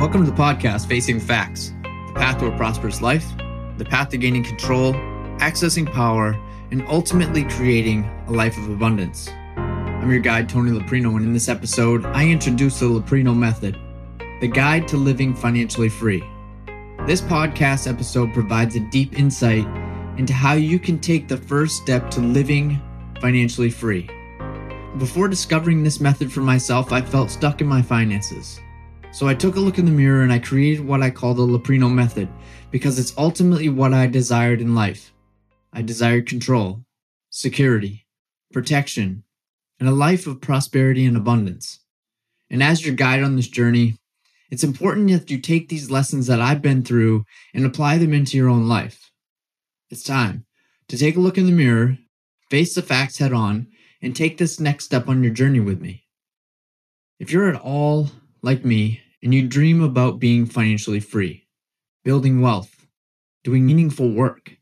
Welcome to the podcast Facing Facts, the path to a prosperous life, the path to gaining control, accessing power, and ultimately creating a life of abundance. I'm your guide, Tony Loprino, and in this episode, I introduce the Loprino Method, the guide to living financially free. This podcast episode provides a deep insight into how you can take the first step to living financially free. Before discovering this method for myself, I felt stuck in my finances. So I took a look in the mirror and I created what I call the Loprino method because it's ultimately what I desired in life. I desired control, security, protection, and a life of prosperity and abundance. And as your guide on this journey, it's important that you take these lessons that I've been through and apply them into your own life. It's time to take a look in the mirror, face the facts head on, and take this next step on your journey with me. If you're at all like me, and you dream about being financially free, building wealth, doing meaningful work,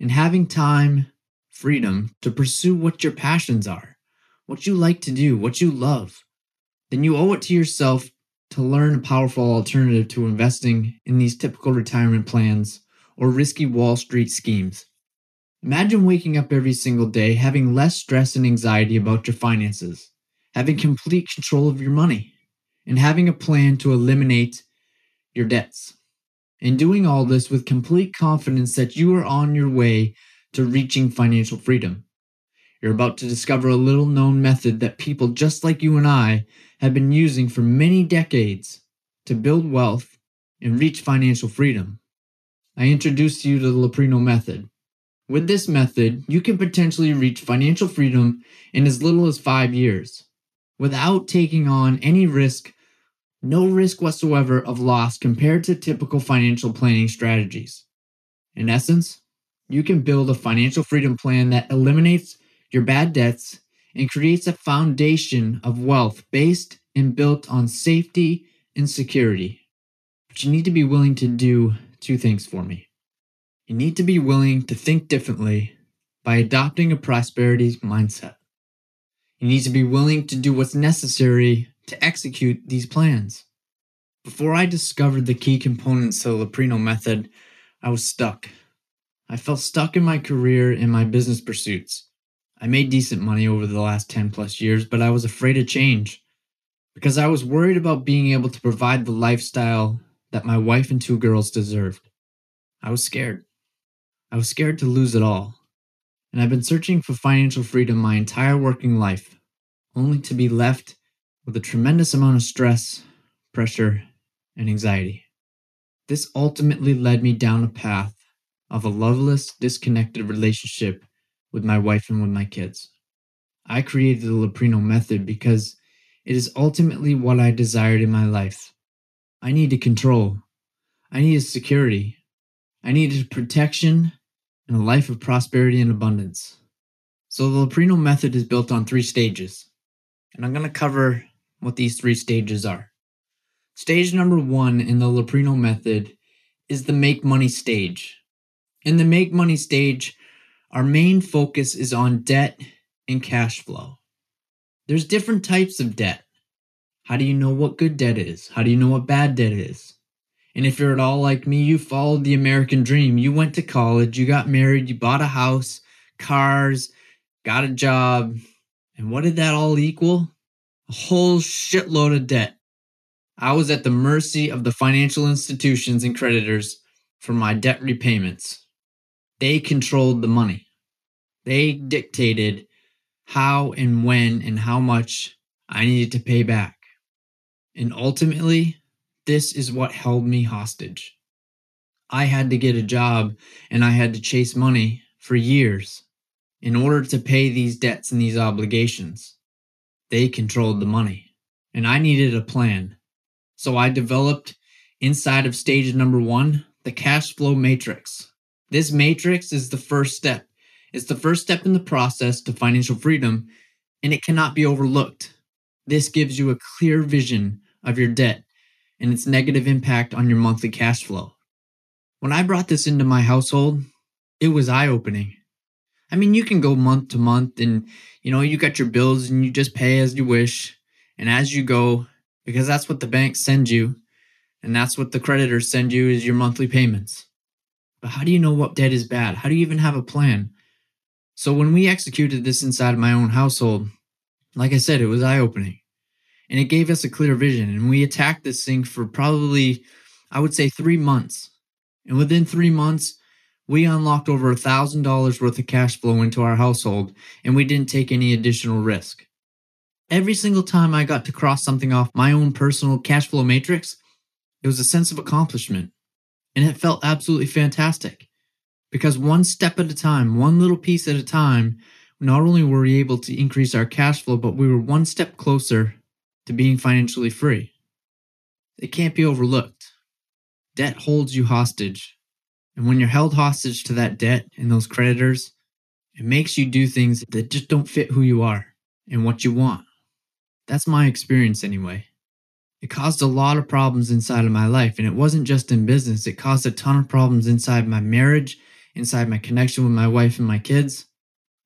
and having time, freedom to pursue what your passions are, what you like to do, what you love, then you owe it to yourself to learn a powerful alternative to investing in these typical retirement plans or risky Wall Street schemes. Imagine waking up every single day having less stress and anxiety about your finances, having complete control of your money and having a plan to eliminate your debts. And doing all this with complete confidence that you are on your way to reaching financial freedom. You're about to discover a little known method that people just like you and I have been using for many decades to build wealth and reach financial freedom. I introduced you to the Loprino method. With this method, you can potentially reach financial freedom in as little as five years without taking on any risk, no risk whatsoever of loss compared to typical financial planning strategies. In essence, you can build a financial freedom plan that eliminates your bad debts and creates a foundation of wealth based and built on safety and security. But you need to be willing to do two things for me. You need to be willing to think differently by adopting a prosperity mindset. You need to be willing to do what's necessary to execute these plans. Before I discovered the key components of the Loprino method, I was stuck. I felt stuck in my career and my business pursuits. I made decent money over the last 10 plus years, but I was afraid of change because I was worried about being able to provide the lifestyle that my wife and two girls deserved. I was scared. I was scared to lose it all and I've been searching for financial freedom my entire working life, only to be left with a tremendous amount of stress, pressure, and anxiety. This ultimately led me down a path of a loveless, disconnected relationship with my wife and with my kids. I created the Loprino method because it is ultimately what I desired in my life. I needed control. I needed security. I needed protection and a life of prosperity and abundance. So the Loprino method is built on three stages, and I'm going to cover what these three stages are. Stage number one in the Loprino method is the make money stage. In the make money stage, our main focus is on debt and cash flow. There's different types of debt. How do you know what good debt is? How do you know what bad debt is? And if you're at all like me, you followed the American dream. You went to college, you got married, you bought a house, cars, got a job. And what did that all equal? A whole shitload of debt. I was at the mercy of the financial institutions and creditors for my debt repayments. They controlled the money. They dictated how and when and how much I needed to pay back. And ultimately, this is what held me hostage. I had to get a job and I had to chase money for years in order to pay these debts and these obligations. They controlled the money, and I needed a plan. So I developed inside of stage number one the cash flow matrix. This matrix is the first step. It's the first step in the process to financial freedom, and it cannot be overlooked. This gives you a clear vision of your debt and its negative impact on your monthly cash flow. When I brought this into my household, it was eye opening. I mean, you can go month to month and, you know, you got your bills and you just pay as you wish and as you go, because that's what the bank sends you. And that's what the creditors send you is your monthly payments. But how do you know what debt is bad? How do you even have a plan? So when we executed this inside of my own household, like I said, it was eye opening. And it gave us a clear vision. And we attacked this thing for probably, I would say, three months. And within three months, we unlocked over a thousand dollars worth of cash flow into our household, and we didn't take any additional risk. Every single time I got to cross something off my own personal cash flow matrix, it was a sense of accomplishment. And it felt absolutely fantastic. Because one step at a time, one little piece at a time, not only were we able to increase our cash flow, but we were one step closer to being financially free. It can't be overlooked. Debt holds you hostage. And when you're held hostage to that debt and those creditors, it makes you do things that just don't fit who you are and what you want. That's my experience anyway. It caused a lot of problems inside of my life, and it wasn't just in business, it caused a ton of problems inside my marriage, inside my connection with my wife and my kids.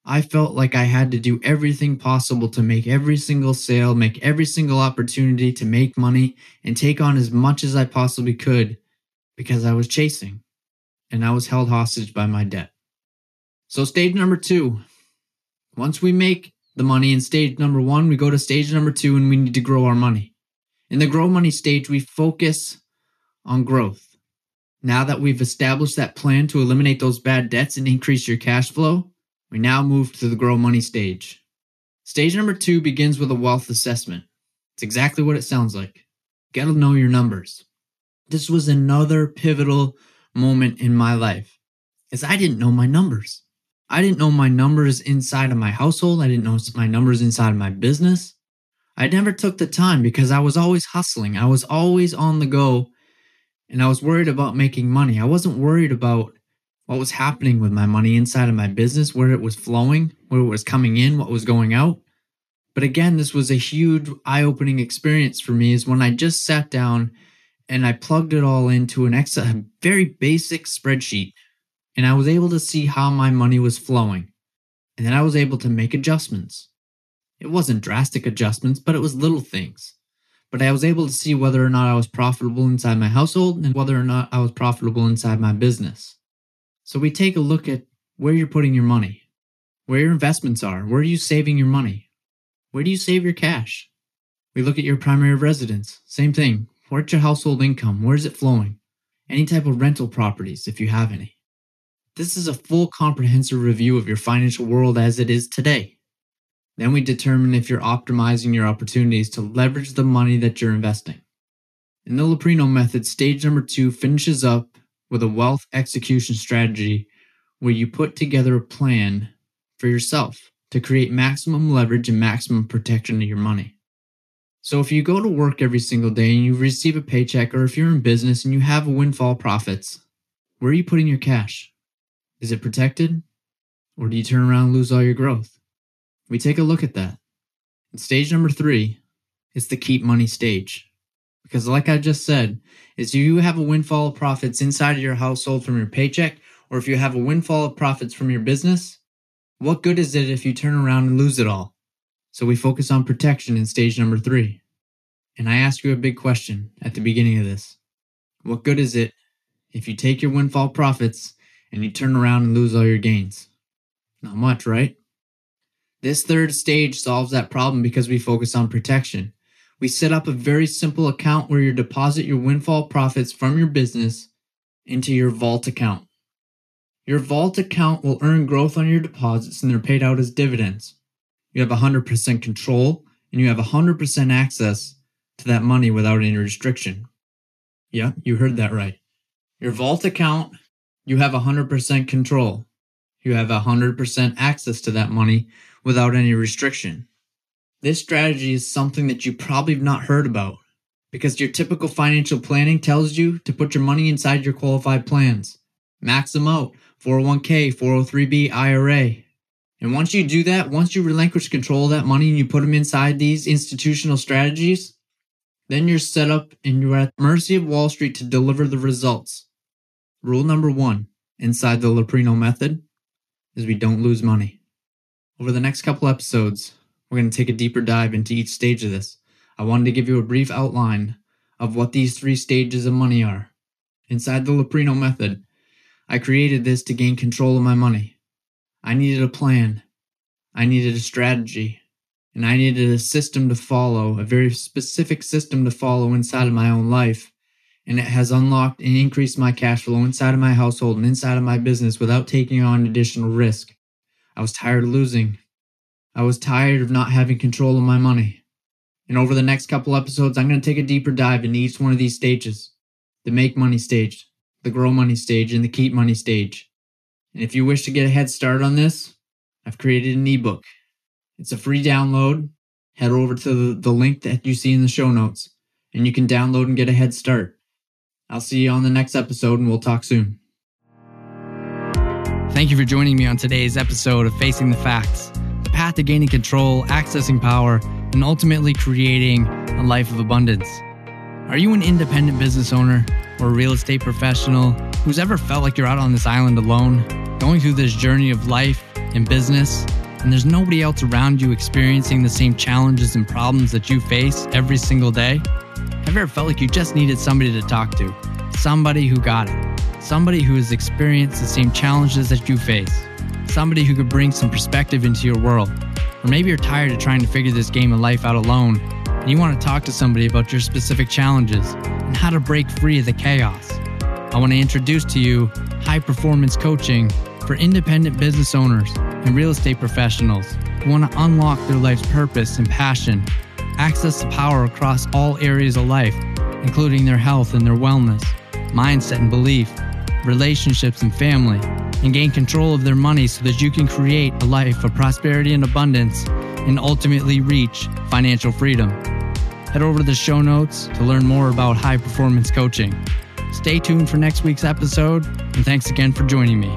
I felt like I had to do everything possible to make every single sale, make every single opportunity to make money, and take on as much as I possibly could because I was chasing and I was held hostage by my debt. So, stage number two once we make the money in stage number one, we go to stage number two and we need to grow our money. In the grow money stage, we focus on growth. Now that we've established that plan to eliminate those bad debts and increase your cash flow, we now move to the grow money stage. Stage number two begins with a wealth assessment. It's exactly what it sounds like. You gotta know your numbers. This was another pivotal moment in my life is I didn't know my numbers. I didn't know my numbers inside of my household. I didn't know my numbers inside of my business. I never took the time because I was always hustling. I was always on the go and I was worried about making money. I wasn't worried about what was happening with my money inside of my business, where it was flowing, where it was coming in, what was going out. But again, this was a huge eye opening experience for me is when I just sat down and I plugged it all into an Excel, a very basic spreadsheet, and I was able to see how my money was flowing. And then I was able to make adjustments. It wasn't drastic adjustments, but it was little things. But I was able to see whether or not I was profitable inside my household and whether or not I was profitable inside my business. So we take a look at where you're putting your money, where your investments are, where are you saving your money, where do you save your cash? We look at your primary residence, same thing. Where's your household income? Where's it flowing? Any type of rental properties, if you have any. This is a full comprehensive review of your financial world as it is today. Then we determine if you're optimizing your opportunities to leverage the money that you're investing. In the Loprino method, stage number two finishes up with a wealth execution strategy where you put together a plan for yourself to create maximum leverage and maximum protection of your money. So if you go to work every single day and you receive a paycheck, or if you're in business and you have a windfall profits, where are you putting your cash? Is it protected? Or do you turn around and lose all your growth? We take a look at that. And stage number three is the keep money stage. Because like I just said, is you have a windfall of profits inside of your household from your paycheck, or if you have a windfall of profits from your business, what good is it if you turn around and lose it all? So we focus on protection in stage number three. And I ask you a big question at the beginning of this. What good is it if you take your windfall profits and you turn around and lose all your gains? Not much, right? This third stage solves that problem because we focus on protection. We set up a very simple account where you deposit your windfall profits from your business into your vault account. Your vault account will earn growth on your deposits and they're paid out as dividends you have 100% control and you have 100% access to that money without any restriction. Yeah, you heard that right. Your vault account, you have 100% control. You have 100% access to that money without any restriction. This strategy is something that you probably have not heard about because your typical financial planning tells you to put your money inside your qualified plans. Max them out 401k, 403b, IRA. And once you do that, once you relinquish control of that money and you put them inside these institutional strategies, then you're set up and you're at mercy of Wall Street to deliver the results. Rule number one inside the Loprino method is we don't lose money. Over the next couple episodes, we're going to take a deeper dive into each stage of this. I wanted to give you a brief outline of what these three stages of money are. Inside the Loprino method, I created this to gain control of my money. I needed a plan. I needed a strategy. And I needed a system to follow, a very specific system to follow inside of my own life. And it has unlocked and increased my cash flow inside of my household and inside of my business without taking on additional risk. I was tired of losing. I was tired of not having control of my money. And over the next couple episodes, I'm going to take a deeper dive into each one of these stages the make money stage, the grow money stage, and the keep money stage. And if you wish to get a head start on this, I've created an ebook. It's a free download. Head over to the, the link that you see in the show notes, and you can download and get a head start. I'll see you on the next episode, and we'll talk soon. Thank you for joining me on today's episode of Facing the Facts path to gaining control, accessing power, and ultimately creating a life of abundance. Are you an independent business owner or a real estate professional who's ever felt like you're out on this island alone, going through this journey of life and business, and there's nobody else around you experiencing the same challenges and problems that you face every single day? Have you ever felt like you just needed somebody to talk to? Somebody who got it. Somebody who has experienced the same challenges that you face. Somebody who could bring some perspective into your world. Or maybe you're tired of trying to figure this game of life out alone and you want to talk to somebody about your specific challenges and how to break free of the chaos. I want to introduce to you high performance coaching for independent business owners and real estate professionals who want to unlock their life's purpose and passion, access the power across all areas of life, including their health and their wellness, mindset and belief, relationships and family, and gain control of their money so that you can create a life of prosperity and abundance and ultimately reach financial freedom. Head over to the show notes to learn more about high performance coaching. Stay tuned for next week's episode, and thanks again for joining me.